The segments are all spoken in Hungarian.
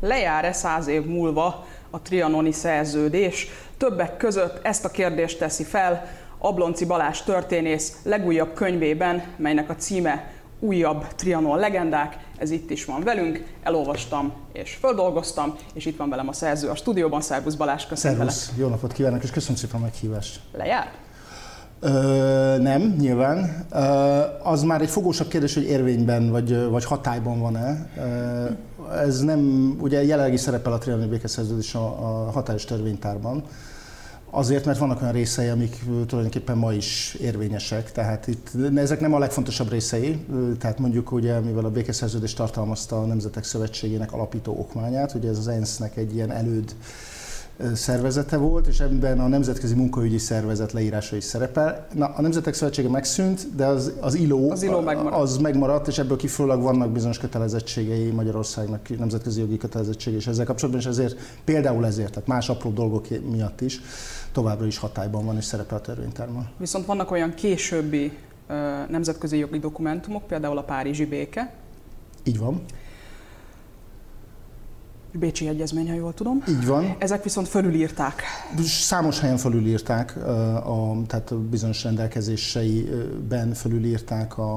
lejár-e száz év múlva a trianoni szerződés? Többek között ezt a kérdést teszi fel Ablonci Balázs történész legújabb könyvében, melynek a címe újabb Trianon legendák, ez itt is van velünk, elolvastam és földolgoztam, és itt van velem a szerző a stúdióban, Szervusz Balázs, köszönöm Szervusz, jó napot kívánok, és köszönöm szépen a meghívást. Lejár? Ö, nem, nyilván. Ö, az már egy fogósabb kérdés, hogy érvényben vagy, vagy hatályban van-e. Ö, ez nem, ugye jelenlegi szerepel a trianoni békeszerződés a, a hatályos törvénytárban. Azért, mert vannak olyan részei, amik tulajdonképpen ma is érvényesek, tehát itt, ezek nem a legfontosabb részei, tehát mondjuk ugye, mivel a békeszerződés tartalmazta a Nemzetek Szövetségének alapító okmányát, ugye ez az ENSZ-nek egy ilyen előd szervezete volt, és ebben a Nemzetközi Munkaügyi Szervezet leírása is szerepel. Na, a Nemzetek Szövetsége megszűnt, de az, az ILO, az, ILO megmaradt. az megmaradt, és ebből kifolyólag vannak bizonyos kötelezettségei Magyarországnak, nemzetközi jogi kötelezettsége és ezzel kapcsolatban, és ezért például ezért, tehát más apró dolgok miatt is továbbra is hatályban van és szerepel a törvénytárban. Viszont vannak olyan későbbi nemzetközi jogi dokumentumok, például a Párizsi béke. Így van. Bécsi Egyezmény, ha jól tudom. Így van. Ezek viszont fölülírták. Számos helyen fölülírták, a, tehát bizonyos rendelkezéseiben fölülírták a,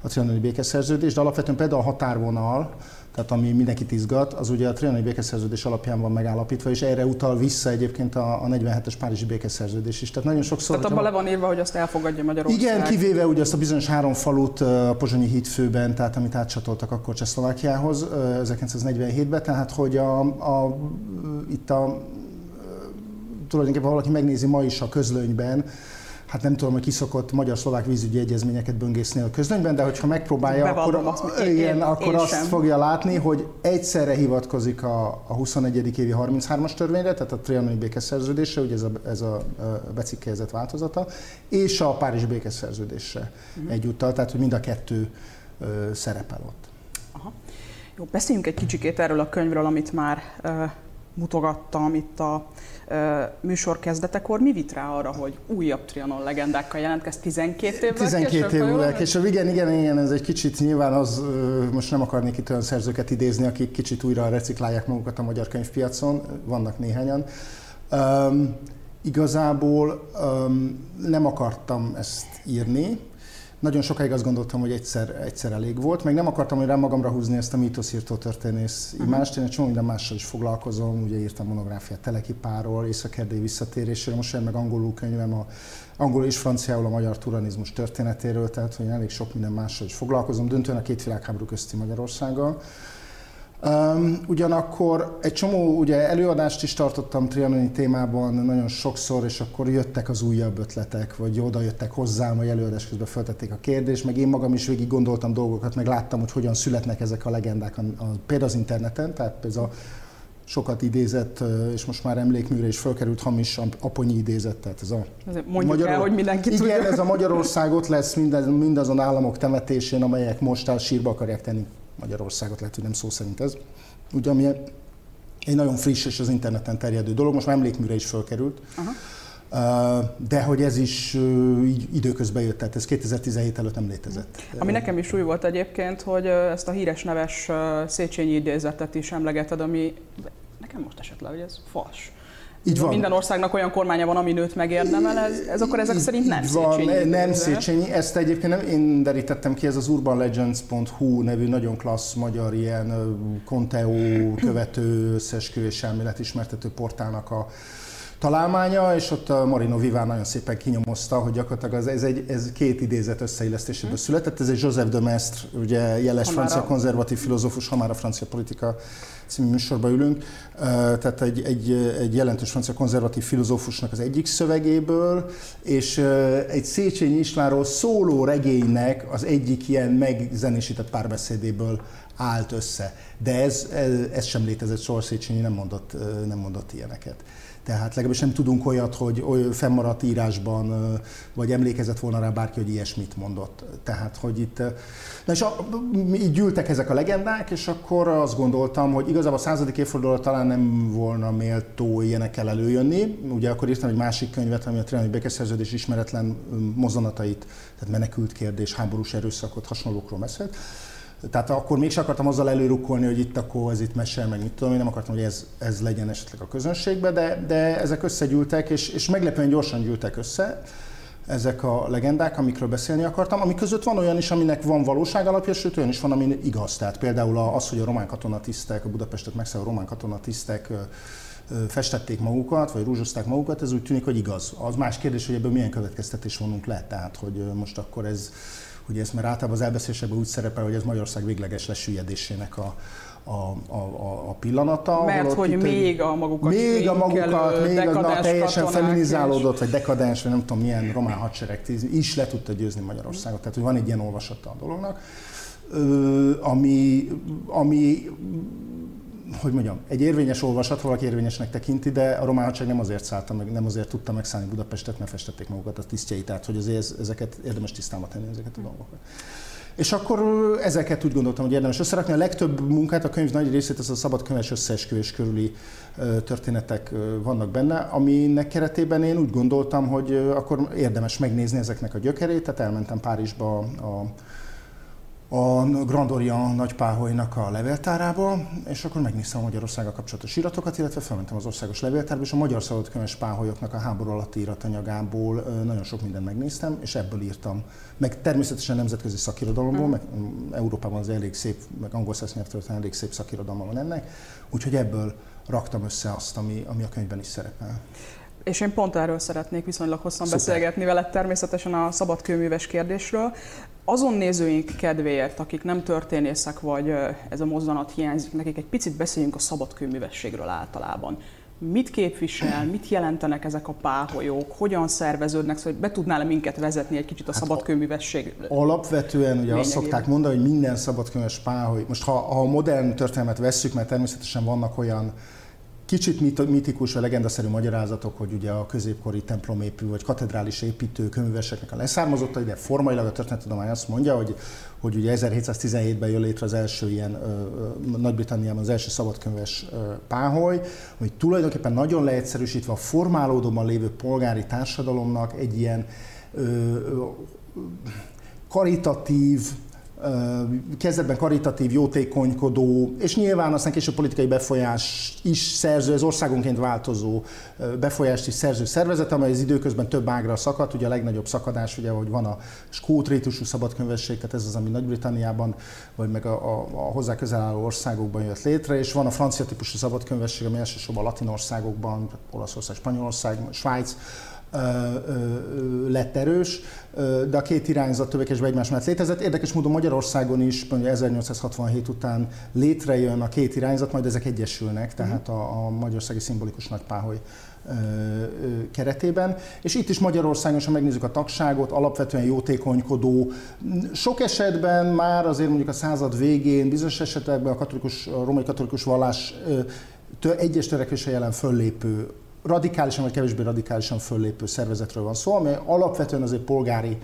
a trianoni békeszerződést, de alapvetően például a határvonal, tehát ami mindenkit izgat, az ugye a trianoni békeszerződés alapján van megállapítva, és erre utal vissza egyébként a, a 47-es Párizsi békeszerződés is. Tehát nagyon sokszor... Tehát abban le van írva, hogy azt elfogadja Magyarország. Igen, kivéve ugye azt a bizonyos három falut a Pozsonyi hídfőben, tehát amit átcsatoltak akkor Csehszlovákiához 1947-ben, tehát hogy a, a, itt a tulajdonképpen valaki megnézi ma is a közlönyben, hát nem tudom, hogy kiszokott magyar-szlovák vízügyi egyezményeket böngészni a közönyben, de hogyha megpróbálja, Bevallom, akkor, azt, én, igen, akkor azt sem. fogja látni, hogy egyszerre hivatkozik a, a 21. évi 33-as törvényre, tehát a trianoni békeszerződésre, ugye ez a, ez a becikkezett változata, és a Párizsi békeszerződésre uh-huh. egyúttal, tehát hogy mind a kettő ö, szerepel ott. Aha. Jó, beszéljünk egy kicsikét erről a könyvről, amit már uh, mutogattam itt a műsor kezdetekor. Mi vitt rá arra, hogy újabb Trianon legendákkal jelentkezt? 12 évvel 12 évvel később, igen, igen, igen, ez egy kicsit nyilván az, most nem akarnék itt olyan szerzőket idézni, akik kicsit újra reciklálják magukat a magyar könyvpiacon, vannak néhányan. Um, igazából um, nem akartam ezt írni, nagyon sokáig azt gondoltam, hogy egyszer, egyszer elég volt, meg nem akartam, hogy rá magamra húzni ezt a mítoszírtó történész uh-huh. imást, én egy csomó minden mással is foglalkozom, ugye írtam monográfiát Telekipáról, Észak-Erdély visszatéréséről, most meg angolul könyvem a angol és franciául a magyar turanizmus történetéről, tehát hogy elég sok minden mással is foglalkozom, döntően a két világháború közti Magyarországgal. Um, ugyanakkor egy csomó ugye, előadást is tartottam trianoni témában nagyon sokszor, és akkor jöttek az újabb ötletek, vagy oda jöttek hozzám, vagy előadás közben feltették a kérdést, meg én magam is végig gondoltam dolgokat, meg láttam, hogy hogyan születnek ezek a legendák, a, a, például az interneten, tehát például a sokat idézett, és most már emlékműre is fölkerült hamis aponyi idézet, tehát ez a Mondjuk Magyar... el, hogy mindenki Igen, tudja. ez a Magyarország ott lesz minden, mindazon államok temetésén, amelyek most el sírba akarják tenni Magyarországot, lehet, hogy nem szó szerint ez. Ugye, ami egy nagyon friss és az interneten terjedő dolog, most már emlékműre is fölkerült. Aha. De hogy ez is így időközben jött, tehát ez 2017 előtt nem létezett. Ami nekem is új volt egyébként, hogy ezt a híres neves Széchenyi idézetet is emlegeted, ami nekem most esett le, hogy ez fals. Így van. Minden országnak olyan kormánya van, ami nőt megérdemel, ez, ez akkor ezek szerint nem van, Széchenyi. Nem Széchenyi, ezt egyébként nem én derítettem ki, ez az urbanlegends.hu nevű nagyon klassz magyar ilyen Conteo követő összeesküvés elmélet ismertető portálnak a találmánya, és ott a Marino Viván nagyon szépen kinyomozta, hogy gyakorlatilag ez, egy, ez két idézet összeillesztéséből hmm. született. Ez egy Joseph de Maistre, ugye jeles francia konzervatív filozófus, ha már a francia politika című műsorba ülünk, tehát egy, egy, egy jelentős francia konzervatív filozófusnak az egyik szövegéből, és egy Széchenyi Istvánról szóló regénynek az egyik ilyen megzenésített párbeszédéből állt össze. De ez, ez, ez sem létezett, soha Széchenyi nem mondott, nem mondott ilyeneket. Tehát legalábbis nem tudunk olyat, hogy fennmaradt írásban, vagy emlékezett volna rá bárki, hogy ilyesmit mondott. Tehát, hogy itt... Na és a, így gyűltek ezek a legendák, és akkor azt gondoltam, hogy igazából a századik évfordulóra talán nem volna méltó ilyenekkel előjönni. Ugye akkor írtam egy másik könyvet, ami a Trianoni békeszerződés ismeretlen mozzanatait, tehát menekült kérdés, háborús erőszakot, hasonlókról beszélt. Tehát akkor mégsem akartam azzal előrukkolni, hogy itt akkor ez itt mesel, meg mit tudom, én nem akartam, hogy ez, ez legyen esetleg a közönségbe, de, de ezek összegyűltek, és, és meglepően gyorsan gyűltek össze ezek a legendák, amikről beszélni akartam, ami között van olyan is, aminek van valóság alapja, sőt olyan is van, ami igaz. Tehát például az, hogy a román katonatisztek, a Budapestet megszálló román katonatisztek festették magukat, vagy rúzsozták magukat, ez úgy tűnik, hogy igaz. Az más kérdés, hogy ebből milyen következtetés vonunk le. Tehát, hogy most akkor ez, ugye ez már általában az elbeszélésekben úgy szerepel, hogy ez Magyarország végleges lesüllyedésének a, a, a, a, pillanata. Mert hogy itt, még a magukat Még a magukat, még a, a teljesen feminizálódott, vagy dekadens, vagy nem tudom milyen román hadsereg is le tudta győzni Magyarországot. Tehát, hogy van egy ilyen olvasata a dolognak, ami, ami hogy mondjam, egy érvényes olvasat, valaki érvényesnek tekinti, de a román hadsereg nem azért szállta meg, nem azért tudta megszállni Budapestet, mert festették magukat a tisztjei, tehát hogy azért ezeket érdemes tisztába tenni, ezeket a dolgokat. És akkor ezeket úgy gondoltam, hogy érdemes összerakni. A legtöbb munkát, a könyv nagy részét, az a szabadkönyves összeesküvés körüli történetek vannak benne, aminek keretében én úgy gondoltam, hogy akkor érdemes megnézni ezeknek a gyökerét, tehát elmentem Párizsba a a Grand Orient nagypáholynak a levéltárába, és akkor megnéztem a Magyarországgal kapcsolatos iratokat, illetve felmentem az országos levéltárba, és a magyar szabadkönyves páholyoknak a háború alatti iratanyagából nagyon sok mindent megnéztem, és ebből írtam. Meg természetesen nemzetközi szakirodalomból, mm. meg Európában az elég szép, meg angol nyelvtörténet elég szép szakirodalma van ennek, úgyhogy ebből raktam össze azt, ami, ami a könyvben is szerepel. És én pont erről szeretnék viszonylag hosszan Szuper. beszélgetni veled, természetesen a szabadkőműves kérdésről. Azon nézőink kedvéért, akik nem történészek, vagy ez a mozzanat hiányzik, nekik egy picit beszéljünk a szabadkőművességről általában. Mit képvisel, mit jelentenek ezek a páholyók, hogyan szerveződnek, szóval be tudnál -e minket vezetni egy kicsit a hát szabadkőművesség Alapvetően ugye azt szokták mondani, hogy minden szabadkőműves páholy, most ha, ha a modern történelmet vesszük, mert természetesen vannak olyan Kicsit mitikus vagy legendaszerű magyarázatok, hogy ugye a középkori templomépű vagy katedrális építő könyveseknek a leszármazottai, de formailag a történettudomány azt mondja, hogy, hogy ugye 1717-ben jön létre az első ilyen Nagy-Britanniában az első szabadkönyves páholy, hogy tulajdonképpen nagyon leegyszerűsítve a formálódóban lévő polgári társadalomnak egy ilyen ö, ö, karitatív, kezdetben karitatív, jótékonykodó, és nyilván aztán később politikai befolyás is szerző, az országonként változó befolyást is szerző szervezet, amely az időközben több ágra szakadt. Ugye a legnagyobb szakadás, ugye, hogy van a skót rétusú szabadkönyvesség, tehát ez az, ami Nagy-Britanniában, vagy meg a, a, a hozzá közel álló országokban jött létre, és van a francia típusú szabadkönyvesség, ami elsősorban a latin országokban, Olaszország, Spanyolország, Svájc, lett erős, de a két irányzat többekesben egymás mellett létezett. Érdekes módon Magyarországon is, mondja 1867 után létrejön a két irányzat, majd ezek egyesülnek, tehát a, a Magyarországi Szimbolikus Nagypáholy keretében. És itt is Magyarországon, ha megnézzük a tagságot, alapvetően jótékonykodó. Sok esetben már azért mondjuk a század végén, bizonyos esetekben a, katolikus, a római katolikus vallás egyes törekvése jelen föllépő radikálisan vagy kevésbé radikálisan föllépő szervezetről van szó, amely alapvetően azért polgári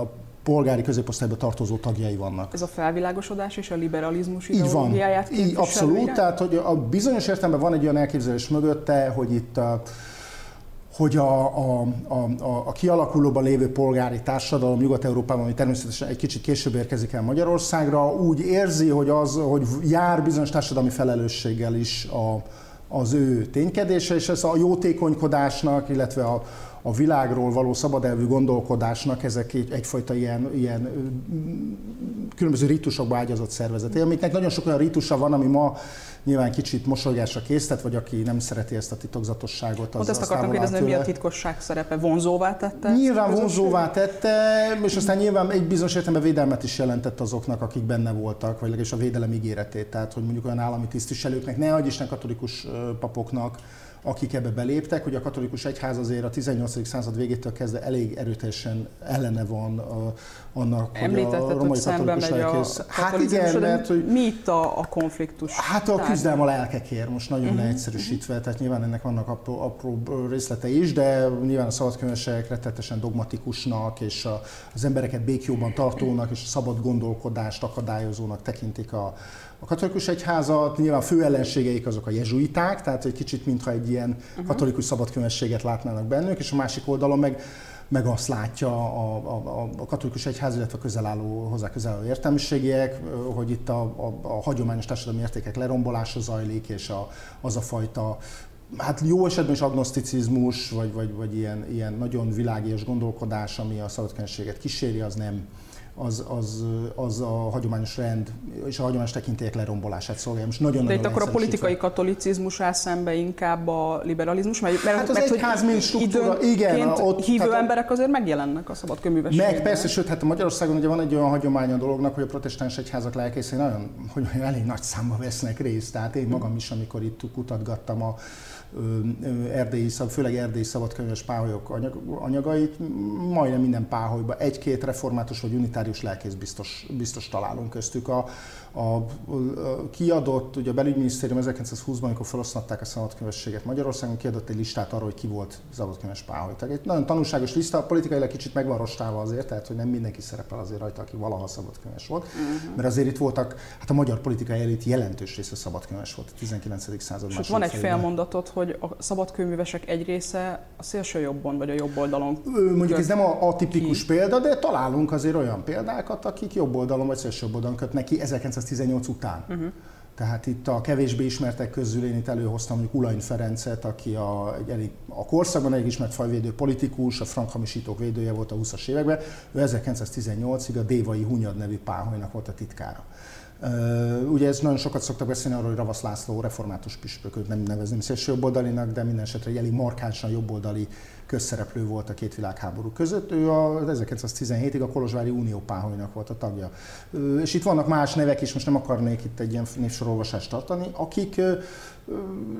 a polgári középosztályba tartozó tagjai vannak. Ez a felvilágosodás és a liberalizmus így van. Így, abszolút, tehát hogy a bizonyos értelemben van egy olyan elképzelés mögötte, hogy itt a, hogy a, a, a, a kialakulóban lévő polgári társadalom Nyugat-Európában, ami természetesen egy kicsit később érkezik el Magyarországra, úgy érzi, hogy az, hogy jár bizonyos társadalmi felelősséggel is a, az ő ténykedése, és ez a jótékonykodásnak, illetve a, a világról való szabadelvű gondolkodásnak ezek egy, egyfajta ilyen, ilyen különböző ritusokba ágyazott szervezet, amiknek nagyon sok olyan ritusa van, ami ma nyilván kicsit mosolygásra késztet, vagy aki nem szereti ezt a titokzatosságot. Az, Pont ezt akartam kérdezni, hogy mi a titkosság szerepe? Vonzóvá tette? Nyilván vonzóvá tette, és aztán nyilván egy bizonyos értelemben védelmet is jelentett azoknak, akik benne voltak, vagy legalábbis a védelem ígéretét. Tehát, hogy mondjuk olyan állami tisztviselőknek, ne adj Isten katolikus papoknak, akik ebbe beléptek, hogy a katolikus egyház azért a 18. század végétől kezdve elég erőteljesen ellene van a, annak, Említetted, hogy a romai hogy katolikus lelkész. Hát igen, mert hogy... Mi itt a, a konfliktus? Hát a küzdelem a lelkekért, most nagyon uh-huh. leegyszerűsítve, tehát nyilván ennek vannak apró, apró részletei is, de nyilván a szabadkönyvesek rettetesen dogmatikusnak, és a, az embereket békjóban tartónak, és a szabad gondolkodást akadályozónak tekintik a, a katolikus egyházat, nyilván fő ellenségeik azok a jezsuiták, tehát egy kicsit mintha egy ilyen uh-huh. katolikus szabadkönyvességet látnának bennük, és a másik oldalon meg meg azt látja a, a, a katolikus egyház, illetve a közelálló, hozzá közelálló értelmiségiek, hogy itt a, a, a hagyományos társadalmi értékek lerombolása zajlik, és a, az a fajta hát jó esetben is agnoszticizmus, vagy, vagy, vagy ilyen, ilyen nagyon világias gondolkodás, ami a szabadkönséget kíséri, az nem, az, az, az a hagyományos rend és a hagyományos tekintélyek lerombolását szolgálja. Most nagyon, De itt akkor a politikai katolicizmus áll szembe inkább a liberalizmus? Mert, mert, hát az mert, egyház mint struktúra, igen. Ott, hívő tehát, emberek azért megjelennek a szabad Meg persze, sőt, hát a Magyarországon ugye van egy olyan hagyomány a dolognak, hogy a protestáns egyházak lelkészei nagyon, hogy mondjam, elég nagy számba vesznek részt. Tehát én magam is, amikor itt kutatgattam a erdélyi, főleg erdélyi szabadkönyves páholyok anyag, anyagait, majdnem minden páholyban egy-két református vagy unitárius lelkész biztos, biztos találunk köztük. A, a, a kiadott, ugye a belügyminisztérium 1920-ban, amikor feloszlatták a szabadkönyvességet Magyarországon, kiadott egy listát arról, hogy ki volt szabadkönyves páholy. Tehát egy nagyon tanulságos lista, politikailag kicsit megvan rostálva azért, tehát hogy nem mindenki szerepel azért rajta, aki valaha szabadkönyves volt, uh-huh. mert azért itt voltak, hát a magyar politikai elit jelentős része szabadkönyves volt a 19. században. És van egy félmondatot, hogy a szabadkönyvűvesek egy része a szélső jobbon vagy a jobb oldalon. Mondjuk ez nem a, a tipikus ki. példa, de találunk azért olyan példákat, akik jobb oldalon vagy szélső oldalon kötnek ki 1918 után. Uh-huh. Tehát itt a kevésbé ismertek közül én itt előhoztam mondjuk Ulain Ferencet, aki a, egy elég, a korszakban elég ismert fajvédő politikus, a frankhamisítók védője volt a 20-as években. Ő 1918-ig a Dévai Hunyad nevű páholynak volt a titkára. Ugye ez nagyon sokat szoktak beszélni arról, hogy Ravasz László református püspököt nem nevezném jobboldalinak, de minden esetre egy elég markánsan jobboldali közszereplő volt a két világháború között. Ő a 1917-ig a Kolozsvári Unió páholynak volt a tagja. És itt vannak más nevek is, most nem akarnék itt egy ilyen névsorolvasást tartani, akik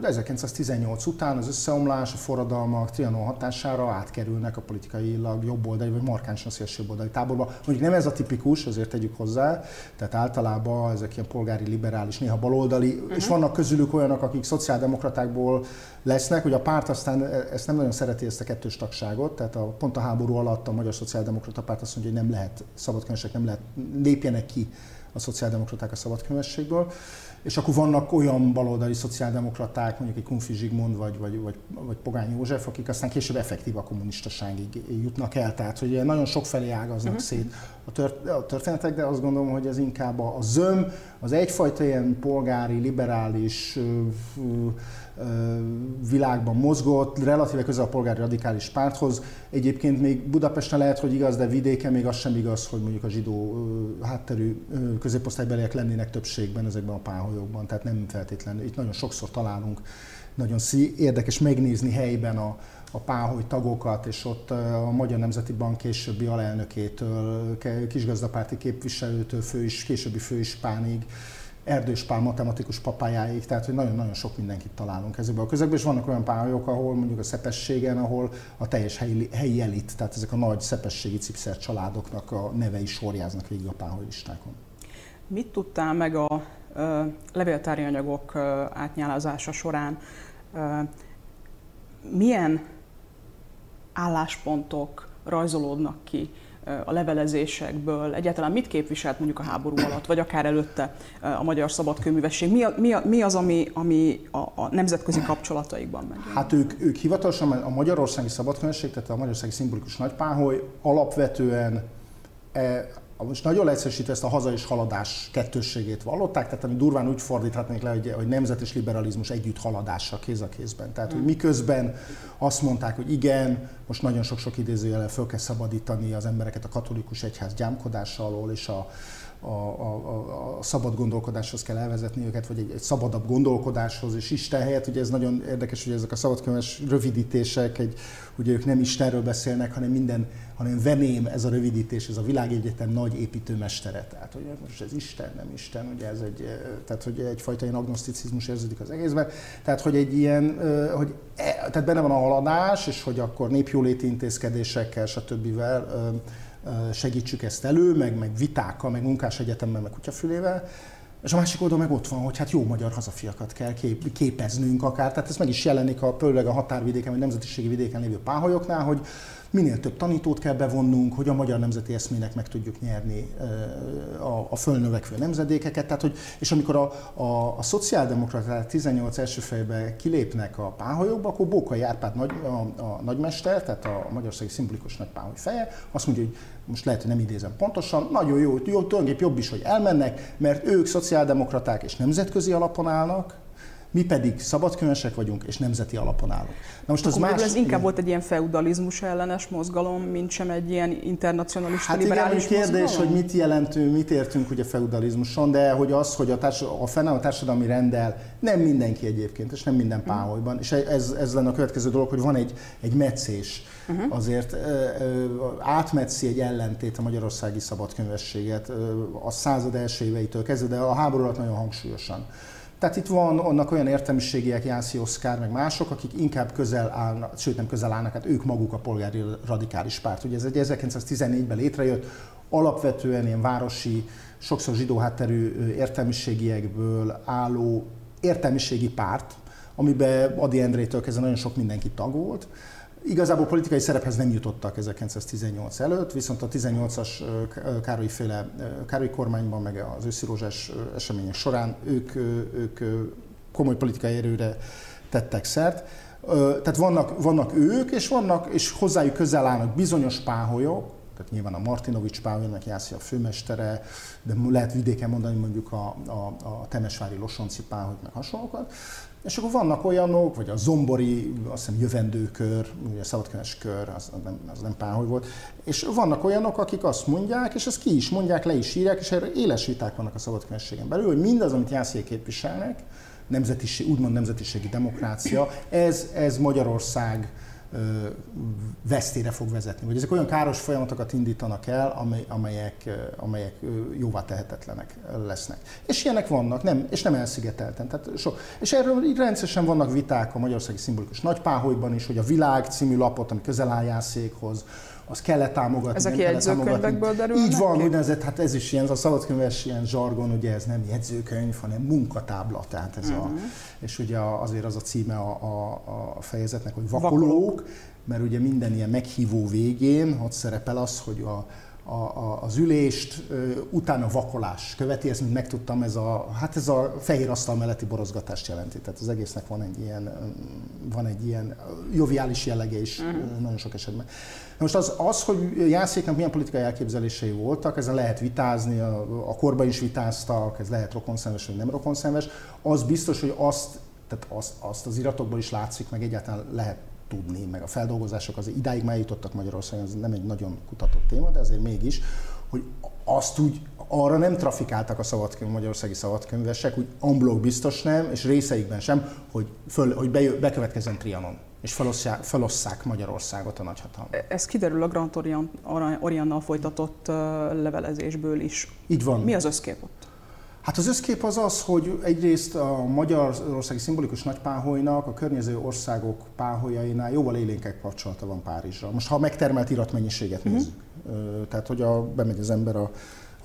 1918 után az összeomlás, a forradalmak Trianon hatására átkerülnek a politikailag jobboldali vagy markánsan szélsőjobboldali táborba. Mondjuk nem ez a tipikus, azért tegyük hozzá, tehát általában ezek ilyen polgári, liberális, néha baloldali, uh-huh. és vannak közülük olyanok, akik szociáldemokratákból lesznek, hogy a párt aztán e- ezt nem nagyon szereti ezt a kettős tagságot, tehát a, pont a háború alatt a Magyar Szociáldemokrata Párt azt mondja, hogy nem lehet, szabadkönyvesek nem lehet, lépjenek ki a szociáldemokraták a szabadkönyvességből. És akkor vannak olyan baloldali szociáldemokraták, mondjuk egy Kunfi Zsigmond vagy, vagy, vagy, vagy Pogány József, akik aztán később effektív a kommunistaságig jutnak el. Tehát, hogy nagyon sok felé ágaznak uh-huh. szét a, tört, a történetek, de azt gondolom, hogy ez inkább a, a zöm, az egyfajta ilyen polgári, liberális, világban mozgott, relatíve közel a polgári radikális párthoz. Egyébként még Budapesten lehet, hogy igaz, de vidéken még az sem igaz, hogy mondjuk a zsidó hátterű középosztálybeliek lennének többségben ezekben a páholyokban, tehát nem feltétlenül. Itt nagyon sokszor találunk, nagyon szí, érdekes megnézni helyben a, a páholy tagokat, és ott a Magyar Nemzeti Bank későbbi alelnökétől, kisgazdapárti képviselőtől, fő is, későbbi főispánig, Erdős Pál matematikus papájáig, tehát hogy nagyon-nagyon sok mindenkit találunk ezekben a közökben, és vannak olyan pályok, ahol mondjuk a szepességen, ahol a teljes helyi, helyi elit, tehát ezek a nagy szepességi cipszer családoknak a nevei sorjáznak végig a páholylistákon. Mit tudtál meg a levéltári anyagok átnyálazása során? Milyen álláspontok rajzolódnak ki a levelezésekből, egyáltalán mit képviselt mondjuk a háború alatt, vagy akár előtte a magyar szabadkőművesség? Mi, mi, mi az, ami, ami a, a nemzetközi kapcsolataikban megy? Hát ők, ők hivatalosan a Magyarországi Szabadkőművesség, tehát a Magyarországi Szimbolikus Nagypáholy alapvetően e, most nagyon leegyszerűsítve ezt a haza és haladás kettősségét vallották, tehát ami durván úgy fordíthatnék le, hogy, hogy nemzet és liberalizmus együtt haladással kéz a kézben. Tehát, hogy miközben azt mondták, hogy igen, most nagyon sok-sok idézőjelen föl kell szabadítani az embereket a katolikus egyház gyámkodása alól, és a, a, a, a szabad gondolkodáshoz kell elvezetni őket, vagy egy, egy szabadabb gondolkodáshoz, és Isten helyett, ugye ez nagyon érdekes, hogy ezek a szabadkönyves rövidítések, egy, ugye ők nem Istenről beszélnek, hanem minden, hanem veném, ez a rövidítés, ez a világegyetem nagy építőmestere. Tehát, hogy most ez Isten, nem Isten, ugye ez egy, tehát, hogy egyfajta ilyen agnoszticizmus érződik az egészben. Tehát, hogy egy ilyen, hogy e, tehát benne van a haladás, és hogy akkor népjóléti intézkedésekkel, stb segítsük ezt elő, meg, meg vitákkal, meg munkás egyetemmel, meg kutyafülével. És a másik oldal meg ott van, hogy hát jó magyar hazafiakat kell kép, képeznünk akár. Tehát ez meg is jelenik a, főleg a határvidéken, vagy nemzetiségi vidéken lévő páholyoknál, hogy minél több tanítót kell bevonnunk, hogy a magyar nemzeti eszmének meg tudjuk nyerni a, a fölnövekvő nemzedékeket. Tehát, hogy, és amikor a, a, a szociáldemokraták 18 első fejbe kilépnek a páholyokba, akkor Bókai Árpád nagy, a, a nagymester, tehát a magyarországi szimbolikus nagypáholy feje, azt mondja, hogy most lehet, hogy nem idézem pontosan, nagyon jó, jó tulajdonképpen jobb is, hogy elmennek, mert ők szociáldemokraták és nemzetközi alapon állnak, mi pedig szabadkönyvesek vagyunk, és nemzeti alapon állunk. Na most az más... Ez inkább volt egy ilyen feudalizmus ellenes mozgalom, mint sem egy ilyen internacionalista hát liberális igen, kérdés, mozgalom? hogy mit jelentünk, mit értünk ugye feudalizmuson, de hogy az, hogy a, társ, a fennálló társadalmi rendel nem mindenki egyébként, és nem minden mhm. páholyban, és ez, ez lenne a következő dolog, hogy van egy, egy meccés, uh-huh. azért ö, ö, átmetszi egy ellentét a magyarországi szabadkönyvességet a század első éveitől kezdve, de a háború alatt nagyon hangsúlyosan. Tehát itt van annak olyan értelmiségiek, Jászi Oszkár, meg mások, akik inkább közel állnak, sőt nem közel állnak, hát ők maguk a polgári radikális párt. Ugye ez egy 1914-ben létrejött, alapvetően ilyen városi, sokszor zsidó hátterű értelmiségiekből álló értelmiségi párt, amiben Adi Endrétől kezdve nagyon sok mindenki tag volt, Igazából politikai szerephez nem jutottak 1918 előtt, viszont a 18-as Károly féle Károly kormányban, meg az őszi rózsás események során ők, ők komoly politikai erőre tettek szert. Tehát vannak, vannak ők, és, vannak, és hozzájuk közel állnak bizonyos páholyok, tehát nyilván a Martinovics Páholynak Jászi a főmestere, de lehet vidéken mondani mondjuk a, a, a Temesvári Losonci Páholy, meg hasonlókat. És akkor vannak olyanok, vagy a zombori, azt hiszem jövendőkör, ugye a szabadkenes kör, az nem, az nem páholy volt, és vannak olyanok, akik azt mondják, és ezt ki is mondják, le is írják, és erre éles viták vannak a szabadkenességen belül, hogy mindaz, amit Jászék képviselnek, nemzetiség, úgymond nemzetiségi demokrácia, ez, ez Magyarország vesztére fog vezetni. Vagy ezek olyan káros folyamatokat indítanak el, amely, amelyek, amelyek jóvá tehetetlenek lesznek. És ilyenek vannak, nem, és nem elszigetelten. Tehát so, és erről így rendszeresen vannak viták a Magyarországi Szimbolikus Nagypáholyban is, hogy a Világ című lapot, ami közel áll jászékhoz, az kellett támogatni. Ezek jegyzőkönyvekből derülnek Így van, úgynevezett, hát ez is ilyen, a szabadkönyves ilyen zsargon, ugye ez nem jegyzőkönyv, hanem munkatábla, tehát ez uh-huh. a, mhm. és ugye azért az a címe a, a, a fejezetnek, hogy vakolók, vakolók, mert ugye minden ilyen meghívó végén ott szerepel az, hogy a, a, a, az ülést, utána vakolás követi, ezt mint megtudtam, ez a, hát ez a fehér asztal melletti borozgatást jelenti. Tehát az egésznek van egy ilyen, van egy ilyen joviális jellege is uh-huh. nagyon sok esetben. Most az, az, hogy Jászéknak milyen politikai elképzelései voltak, ezen lehet vitázni, a, a korban is vitáztak, ez lehet rokonszenves vagy nem rokonszenves, az biztos, hogy azt, tehát azt, azt az iratokból is látszik, meg egyáltalán lehet tudni, meg a feldolgozások az idáig már jutottak Magyarországon, ez nem egy nagyon kutatott téma, de azért mégis, hogy azt úgy arra nem trafikáltak a szabadkönyv, magyarországi szabadkönyvesek, úgy amblok biztos nem, és részeikben sem, hogy, föl, hogy bejö, bekövetkezzen Trianon és felosszák, felosszák Magyarországot a nagyhatalmat. Ez kiderül a Grant Oriannal folytatott levelezésből is. Így van. Mi az összkép ott? Hát az összkép az az, hogy egyrészt a Magyarországi szimbolikus nagypáholynak a környező országok páholyainál jóval élénkek kapcsolata van Párizsra. Most ha megtermelt iratmennyiséget uh-huh. nézzük, tehát hogy a, bemegy az ember a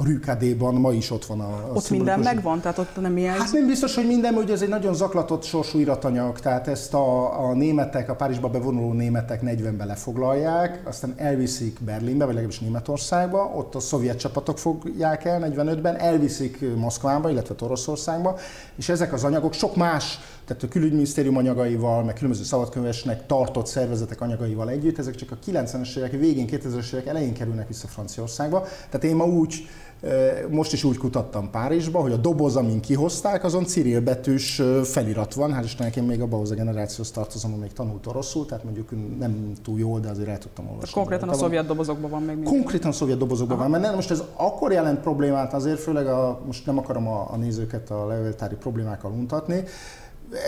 a Rükádéban ma is ott van a, a Ott minden megvan, tehát ott nem ilyen... Hát nem biztos, hogy minden, hogy ez egy nagyon zaklatott sorsú iratanyag, tehát ezt a, a németek, a Párizsba bevonuló németek 40-ben lefoglalják, aztán elviszik Berlinbe, vagy legalábbis Németországba, ott a szovjet csapatok fogják el 45-ben, elviszik Moszkvába, illetve Oroszországba, és ezek az anyagok sok más, tehát a külügyminisztérium anyagaival, meg különböző szabadkönyvesnek tartott szervezetek anyagaival együtt, ezek csak a 90-es évek végén, 2000-es évek elején kerülnek vissza Franciaországba. Tehát én ma úgy most is úgy kutattam Párizsba, hogy a doboz, amin kihozták, azon Cyril betűs felirat van. Hát Istennek én még abban a generációhoz tartozom, még tanult oroszul, tehát mondjuk nem túl jól, de azért el tudtam olvasni. Konkrétan a szovjet dobozokban van még minden. Konkrétan a szovjet dobozokban Aha. van, mert nem, most ez akkor jelent problémát azért, főleg a, most nem akarom a, a nézőket a levéltári problémákkal untatni,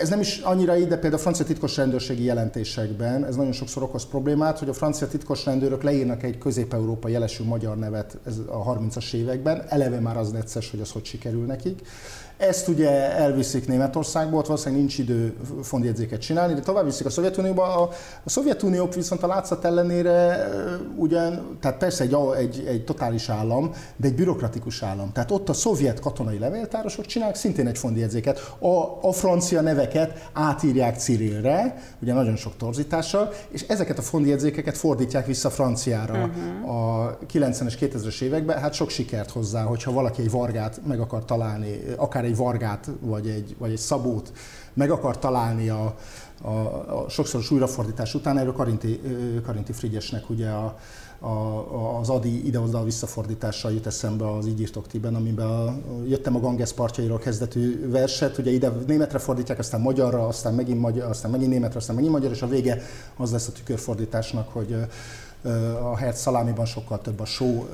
ez nem is annyira így, de például a francia titkos rendőrségi jelentésekben ez nagyon sokszor okoz problémát, hogy a francia titkos rendőrök leírnak egy közép-európai jelesű magyar nevet ez a 30-as években, eleve már az necces, hogy az hogy sikerül nekik, Ezt ugye elviszik Németországból, ott valószínűleg nincs idő fondjegyzéket csinálni, de tovább viszik a Szovjetunióba. A, a Szovjetunió viszont a látszat ellenére ugyan, tehát persze egy, egy, egy totális állam, de egy bürokratikus állam. Tehát ott a szovjet katonai levéltárosok csinálják szintén egy fondjegyzéket. A, a francia neveket átírják Cirilre, ugye nagyon sok torzítással, és ezeket a fondjegyzékeket fordítják vissza franciára uh-huh. a 90-es, 2000-es években. Hát sok sikert hozzá, hogyha valaki egy vargát meg akar találni, akár egy vargát vagy egy, vagy egy szabót meg akar találni a, a, a sokszoros újrafordítás után, erről Karinti, Karinti Frigyesnek ugye a, a, az Adi ide-oda visszafordítással jut eszembe az Így írtok tiben, amiben a, jöttem a Ganges partjairól kezdetű verset, ugye ide németre fordítják, aztán magyarra, aztán megint, magyar, aztán megint németre, aztán megint magyar, és a vége az lesz a tükörfordításnak, hogy a Herz szalámiban sokkal több a só,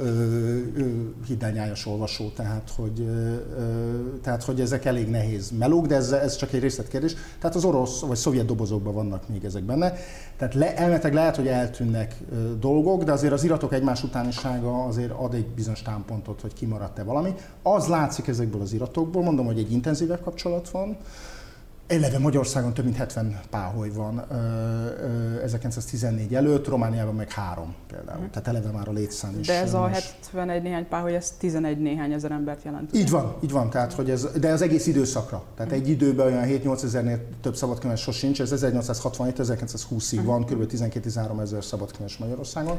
hiddányájas olvasó, tehát hogy, tehát hogy ezek elég nehéz melók, de ez, ez csak egy részletkérdés. Tehát az orosz vagy szovjet dobozokban vannak még ezek benne. Tehát le, elmetek lehet, hogy eltűnnek dolgok, de azért az iratok egymás utánisága azért ad egy bizonyos támpontot, hogy kimaradt-e valami. Az látszik ezekből az iratokból, mondom, hogy egy intenzívebb kapcsolat van, Eleve Magyarországon több mint 70 páholy van 1914 előtt, Romániában meg három például. Hmm. Tehát eleve már a létszám is. De ez a 71 néhány páholy, ez 11 néhány ezer embert jelent. Így van, így van. Tehát, hogy ez, de az egész időszakra. Tehát egy időben olyan 7-8 ezernél több szabadkönyves sosincs, ez 1867-1920-ig van, kb. 12-13 ezer szabadkönyves Magyarországon.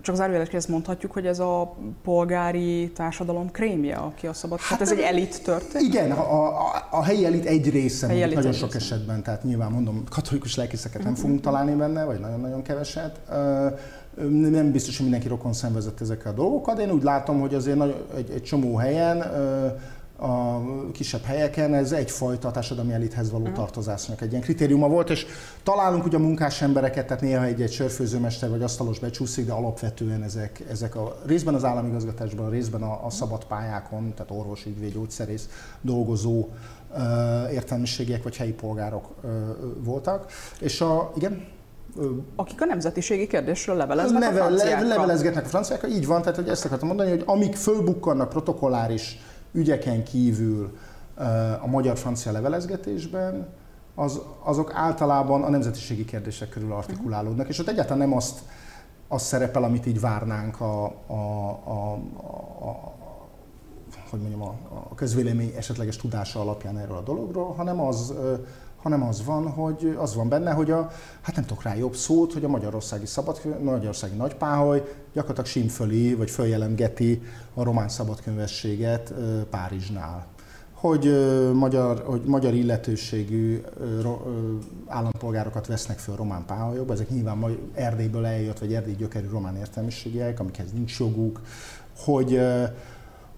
Csak zárójeles ezt mondhatjuk, hogy ez a polgári társadalom krémje, aki a szabad. Hát, hát ez egy elit történet? Igen, a, a, a helyi elit egy része. Helyi elit nagyon sok esetben, tehát nyilván mondom, katolikus lelkészeket nem fogunk találni benne, vagy nagyon-nagyon keveset. Nem biztos, hogy mindenki rokon szenvezett ezekkel a dolgokat, de én úgy látom, hogy azért egy, egy csomó helyen a kisebb helyeken, ez egyfajta társadalmi elithez való tartozásnak egy ilyen kritériuma volt, és találunk ugye a munkás embereket, tehát néha egy-egy sörfőzőmester vagy asztalos becsúszik, de alapvetően ezek, ezek a részben az államigazgatásban, részben a, a szabad pályákon, tehát orvos, ügyvéd, gyógyszerész dolgozó értelmiségiek vagy helyi polgárok voltak. És a, igen? Akik a nemzetiségi kérdésről leveleznek Neve, a franciákkal. Levelezgetnek a franciákkal, így van, tehát hogy ezt akartam mondani, hogy amik fölbukkannak protokolláris ügyeken kívül a magyar-francia levelezgetésben, az, azok általában a nemzetiségi kérdések körül artikulálódnak, uh-huh. és ott egyáltalán nem azt, azt szerepel, amit így várnánk a, a, a, a, hogy mondjam, a, a közvélemény esetleges tudása alapján erről a dologról, hanem az, hanem az van, hogy az van benne, hogy a, hát nem tudok rá jobb szót, hogy a magyarországi szabad, magyarországi nagypáholy gyakorlatilag simföli, vagy följelentgeti a román szabadkönyvességet Párizsnál. Hogy magyar, hogy magyar illetőségű állampolgárokat vesznek föl román páholyokba, ezek nyilván Erdélyből eljött, vagy erdély gyökerű román értelmiségiek, amikhez nincs joguk, hogy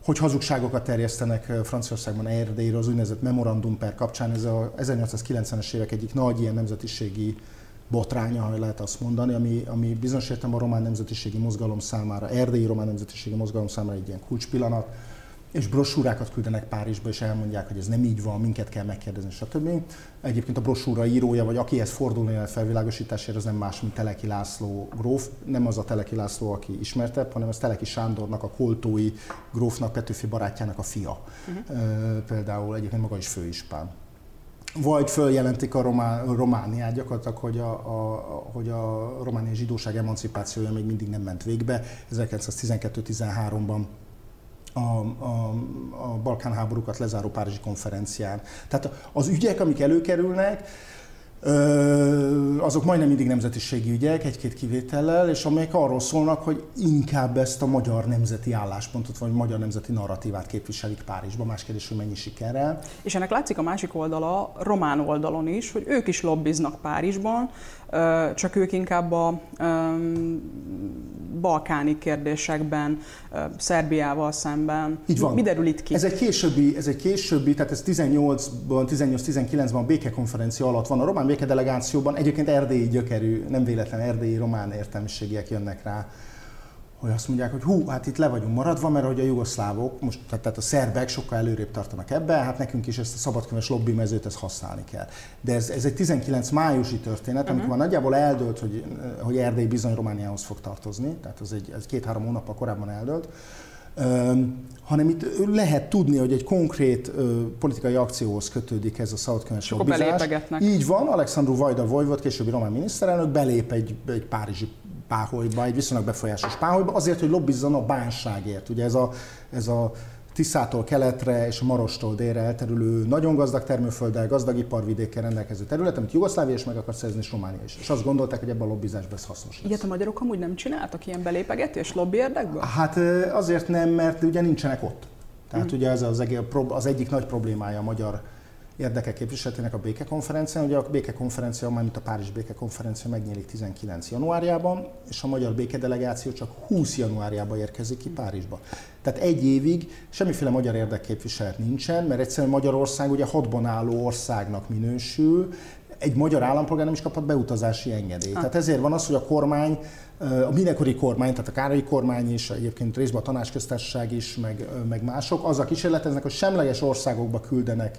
hogy hazugságokat terjesztenek Franciaországban Erdélyről, az úgynevezett memorandum per kapcsán. Ez a 1890-es évek egyik nagy ilyen nemzetiségi botránya, ha lehet azt mondani, ami, ami bizonyos értem a román nemzetiségi mozgalom számára, erdélyi román nemzetiségi mozgalom számára egy ilyen kulcspillanat és brosúrákat küldenek Párizsba, és elmondják, hogy ez nem így van, minket kell megkérdezni, stb. Egyébként a brosúra írója, vagy akihez fordulni a felvilágosításért, az nem más, mint Teleki László gróf. Nem az a Teleki László, aki ismertebb, hanem az Teleki Sándornak, a koltói grófnak, Petőfi barátjának a fia. Uh-huh. Például egyébként maga is főispán vagy följelentik a Romá, Romániát gyakorlatilag, hogy a, a, hogy a romániai zsidóság emancipációja még mindig nem ment végbe. 1912-13-ban a, a, a Balkán háborúkat lezáró Párizsi konferencián. Tehát az ügyek, amik előkerülnek, azok majdnem mindig nemzetiségi ügyek, egy-két kivétellel, és amelyek arról szólnak, hogy inkább ezt a magyar nemzeti álláspontot, vagy magyar nemzeti narratívát képviselik Párizsban, más kérdés, hogy mennyi sikerrel. És ennek látszik a másik oldala, román oldalon is, hogy ők is lobbiznak Párizsban, csak ők inkább a balkáni kérdésekben, Szerbiával szemben. Így van. Mi derül itt ki? Ez egy későbbi, ez egy későbbi tehát ez 18-ban, 18-19-ban a békekonferencia alatt van. A román békedelegációban egyébként erdélyi gyökerű, nem véletlen erdélyi román értelmiségiek jönnek rá hogy azt mondják, hogy hú, hát itt le vagyunk maradva, mert hogy a jugoszlávok, most, tehát a szerbek sokkal előrébb tartanak ebbe, hát nekünk is ezt a szabadkönyves lobby mezőt ezt használni kell. De ez, ez egy 19 májusi történet, uh-huh. amikor már nagyjából eldőlt, hogy, hogy Erdély bizony Romániához fog tartozni, tehát ez egy ez két-három hónappal korábban eldőlt, hanem itt lehet tudni, hogy egy konkrét ö, politikai akcióhoz kötődik ez a szabadkönyves lobbizás. Így van, Alexandru Vajda Vojvod, későbbi román miniszterelnök belép egy, egy párizsi páholyba, egy viszonylag befolyásos páholyba, azért, hogy lobbizzon a bánságért. Ugye ez a, ez a Tiszától keletre és Marostól délre elterülő nagyon gazdag termőfölddel, gazdag iparvidékkel rendelkező terület, amit Jugoszlávia is meg akar szerzni, és Románia is. És azt gondolták, hogy ebben a lobbizásban ez hasznos lesz. Ilyet a magyarok amúgy nem csináltak ilyen belépegetés lobby érdekből? Hát azért nem, mert ugye nincsenek ott. Tehát mm. ugye ez az, az egyik nagy problémája a magyar érdekek képviseletének a békekonferencia. Ugye a békekonferencia, mint a Párizs békekonferencia megnyílik 19 januárjában, és a magyar békedelegáció csak 20 januárjában érkezik ki Párizsba. Tehát egy évig semmiféle magyar érdekképviselet nincsen, mert egyszerűen Magyarország ugye hatban álló országnak minősül, egy magyar állampolgár nem is kaphat beutazási engedélyt. Ah. Tehát ezért van az, hogy a kormány a mindenkori kormány, tehát a Károly kormány is, egyébként részben a tanácsköztársaság is, meg, meg mások, azzal kísérleteznek, hogy semleges országokba küldenek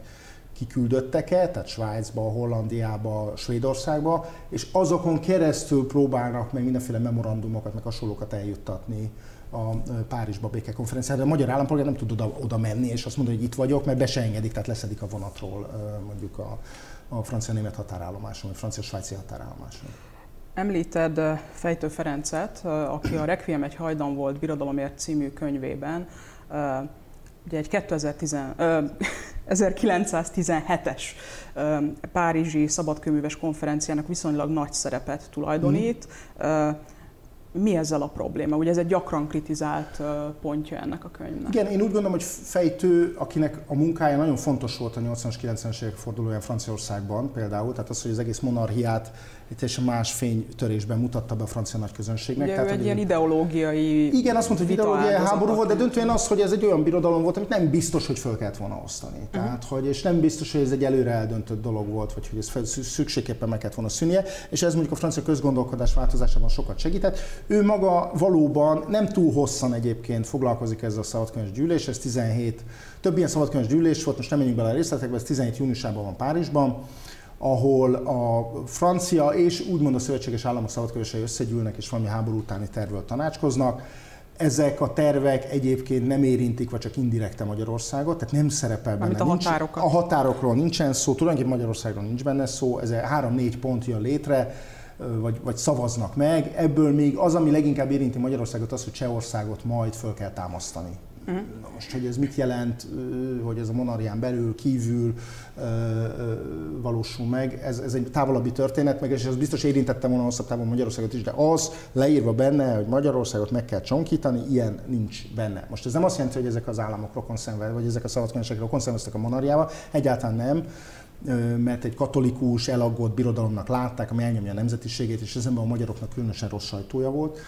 kiküldötteket, tehát Svájcba, Hollandiába, Svédországba, és azokon keresztül próbálnak meg mindenféle memorandumokat, meg hasonlókat eljuttatni a Párizsba békekonferenciára. A magyar állampolgár nem tud oda, oda menni, és azt mondani, hogy itt vagyok, mert be se engedik, tehát leszedik a vonatról mondjuk a, a francia-német határállomáson, vagy francia-svájci határállomáson. Említed Fejtő Ferencet, aki a Requiem egy hajdan volt Birodalomért című könyvében ugye egy 2010, 1917-es Párizsi Szabadkőműves konferenciának viszonylag nagy szerepet tulajdonít. Mm. Mi ezzel a probléma? Ugye ez egy gyakran kritizált pontja ennek a könyvnek. Igen, én úgy gondolom, hogy Fejtő, akinek a munkája nagyon fontos volt a 80-as, 90-es évek fordulóján Franciaországban például, tehát az, hogy az egész monarchiát egy teljesen más fénytörésben mutatta be a francia nagy közönségnek. Ugye Tehát, egy ilyen ideológiai Igen, azt mondta, hogy ideológiai háború volt, de döntően az, hogy ez egy olyan birodalom volt, amit nem biztos, hogy föl kellett volna osztani. Uh-huh. Tehát, hogy, és nem biztos, hogy ez egy előre eldöntött dolog volt, vagy hogy ez szükségképpen meg kellett volna szűnnie, és ez mondjuk a francia közgondolkodás változásában sokat segített. Ő maga valóban nem túl hosszan egyébként foglalkozik ezzel a szabadkönyves gyűlés, ez 17, több ilyen szabadkönyves gyűlés volt, most nem menjünk bele a részletekbe, ez 17 júniusában van Párizsban, ahol a francia és úgymond a szövetséges államok szabadkövesei összegyűlnek és valami háború utáni tervről tanácskoznak. Ezek a tervek egyébként nem érintik, vagy csak indirekte Magyarországot, tehát nem szerepel benne. a határokat. Nincs, a határokról nincsen szó, tulajdonképpen Magyarországról nincs benne szó, ez három-négy pont jön létre, vagy, vagy szavaznak meg. Ebből még az, ami leginkább érinti Magyarországot, az, hogy Csehországot majd föl kell támasztani. Uh-huh. Na most, hogy ez mit jelent, hogy ez a monarchián belül, kívül valósul meg, ez, ez egy távolabbi történet, meg és ez biztos érintette volna hosszabb távon Magyarországot is, de az leírva benne, hogy Magyarországot meg kell csonkítani, ilyen nincs benne. Most ez nem azt jelenti, hogy ezek az államok rokon szenved, vagy ezek a szabadkönyvesek rokon szenvedtek a monarchiával, egyáltalán nem mert egy katolikus, elaggott birodalomnak látták, ami elnyomja a nemzetiségét, és ezenben a magyaroknak különösen rossz sajtója volt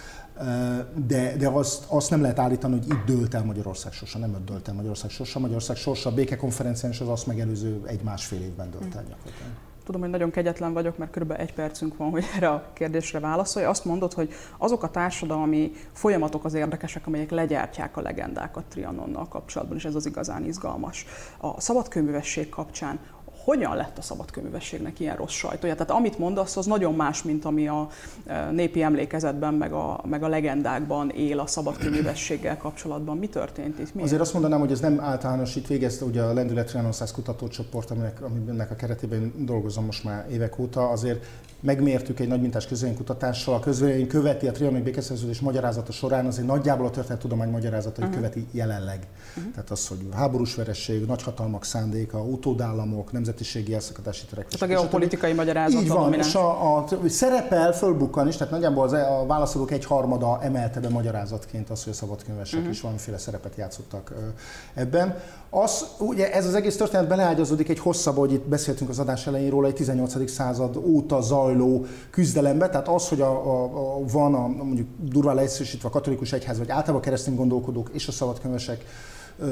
de, de azt, azt nem lehet állítani, hogy itt dőlt el Magyarország sorsa, nem ott dőlt el Magyarország sorsa. Magyarország sorsa a békekonferencián és az azt megelőző egy-másfél évben dőlt el gyakorlatilag. Tudom, hogy nagyon kegyetlen vagyok, mert kb. egy percünk van, hogy erre a kérdésre válaszolj. Azt mondod, hogy azok a társadalmi folyamatok az érdekesek, amelyek legyártják a legendákat Trianonnal kapcsolatban, és ez az igazán izgalmas. A szabadkőművesség kapcsán hogyan lett a szabadkönyvességnek ilyen rossz sajtója? Tehát amit mondasz, az nagyon más, mint ami a e, népi emlékezetben, meg a, meg a legendákban él a szabadkönyvességgel kapcsolatban. Mi történt itt? Miért? Azért azt mondanám, hogy ez nem általános, itt végezte ugye a Lendület Renaissance kutatócsoport, aminek, aminek a keretében dolgozom most már évek óta, azért megmértük egy nagymintás közvénykutatással, a közvélemény követi a trianoni békeszerződés magyarázata során, azért nagyjából a történettudomány magyarázatait uh-huh. követi jelenleg. Uh-huh. Tehát az, hogy háborús veresség, nagyhatalmak szándéka, utódállamok, nemzetiségi elszakadási törekvés. Tehát a geopolitikai magyarázat. Így van, és a, a, szerepel, fölbukkan is, tehát nagyjából az, a válaszolók egy harmada emelte be magyarázatként azt, hogy a szabadkönyvesek uh-huh. is valamiféle szerepet játszottak ebben. Az, ugye ez az egész történet beleágyazódik egy hosszabb, hogy itt beszéltünk az adás elején róla, egy 18. század óta zajló küzdelembe, tehát az, hogy a, a, a, van a, mondjuk durván leegyszerűsítve a katolikus egyház, vagy általában keresztény gondolkodók és a szabadkönyvesek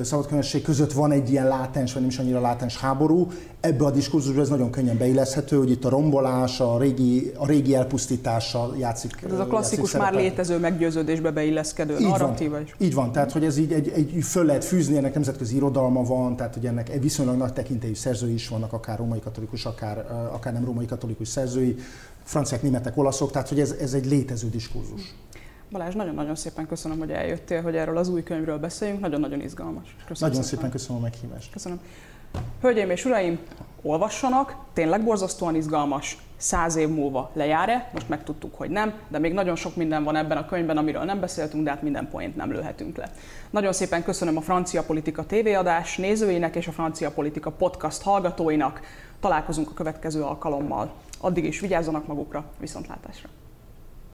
szabadkönyvesség között van egy ilyen látens, vagy nem is annyira látens háború. Ebbe a diskurzusba ez nagyon könnyen beilleszthető, hogy itt a rombolás, a régi, a régi elpusztítása játszik. Ez a klasszikus már létező meggyőződésbe beilleszkedő így narratíva van, is. Így van, tehát hogy ez így egy, egy, föl lehet fűzni, ennek nemzetközi irodalma van, tehát hogy ennek viszonylag nagy tekintélyű szerzői is vannak, akár római katolikus, akár, akár nem római katolikus szerzői, franciák, németek, olaszok, tehát hogy ez, ez egy létező diskurzus. Balázs, nagyon-nagyon szépen köszönöm, hogy eljöttél, hogy erről az új könyvről beszéljünk. Nagyon-nagyon izgalmas. Köszönöm nagyon szépen. szépen köszönöm a meghívást. Köszönöm. Hölgyeim és uraim, olvassanak, tényleg borzasztóan izgalmas. Száz év múlva lejár-e? Most megtudtuk, hogy nem, de még nagyon sok minden van ebben a könyvben, amiről nem beszéltünk, de hát minden point nem lőhetünk le. Nagyon szépen köszönöm a Francia Politika tévéadás nézőinek és a Francia Politika podcast hallgatóinak. Találkozunk a következő alkalommal. Addig is vigyázzanak magukra, viszontlátásra!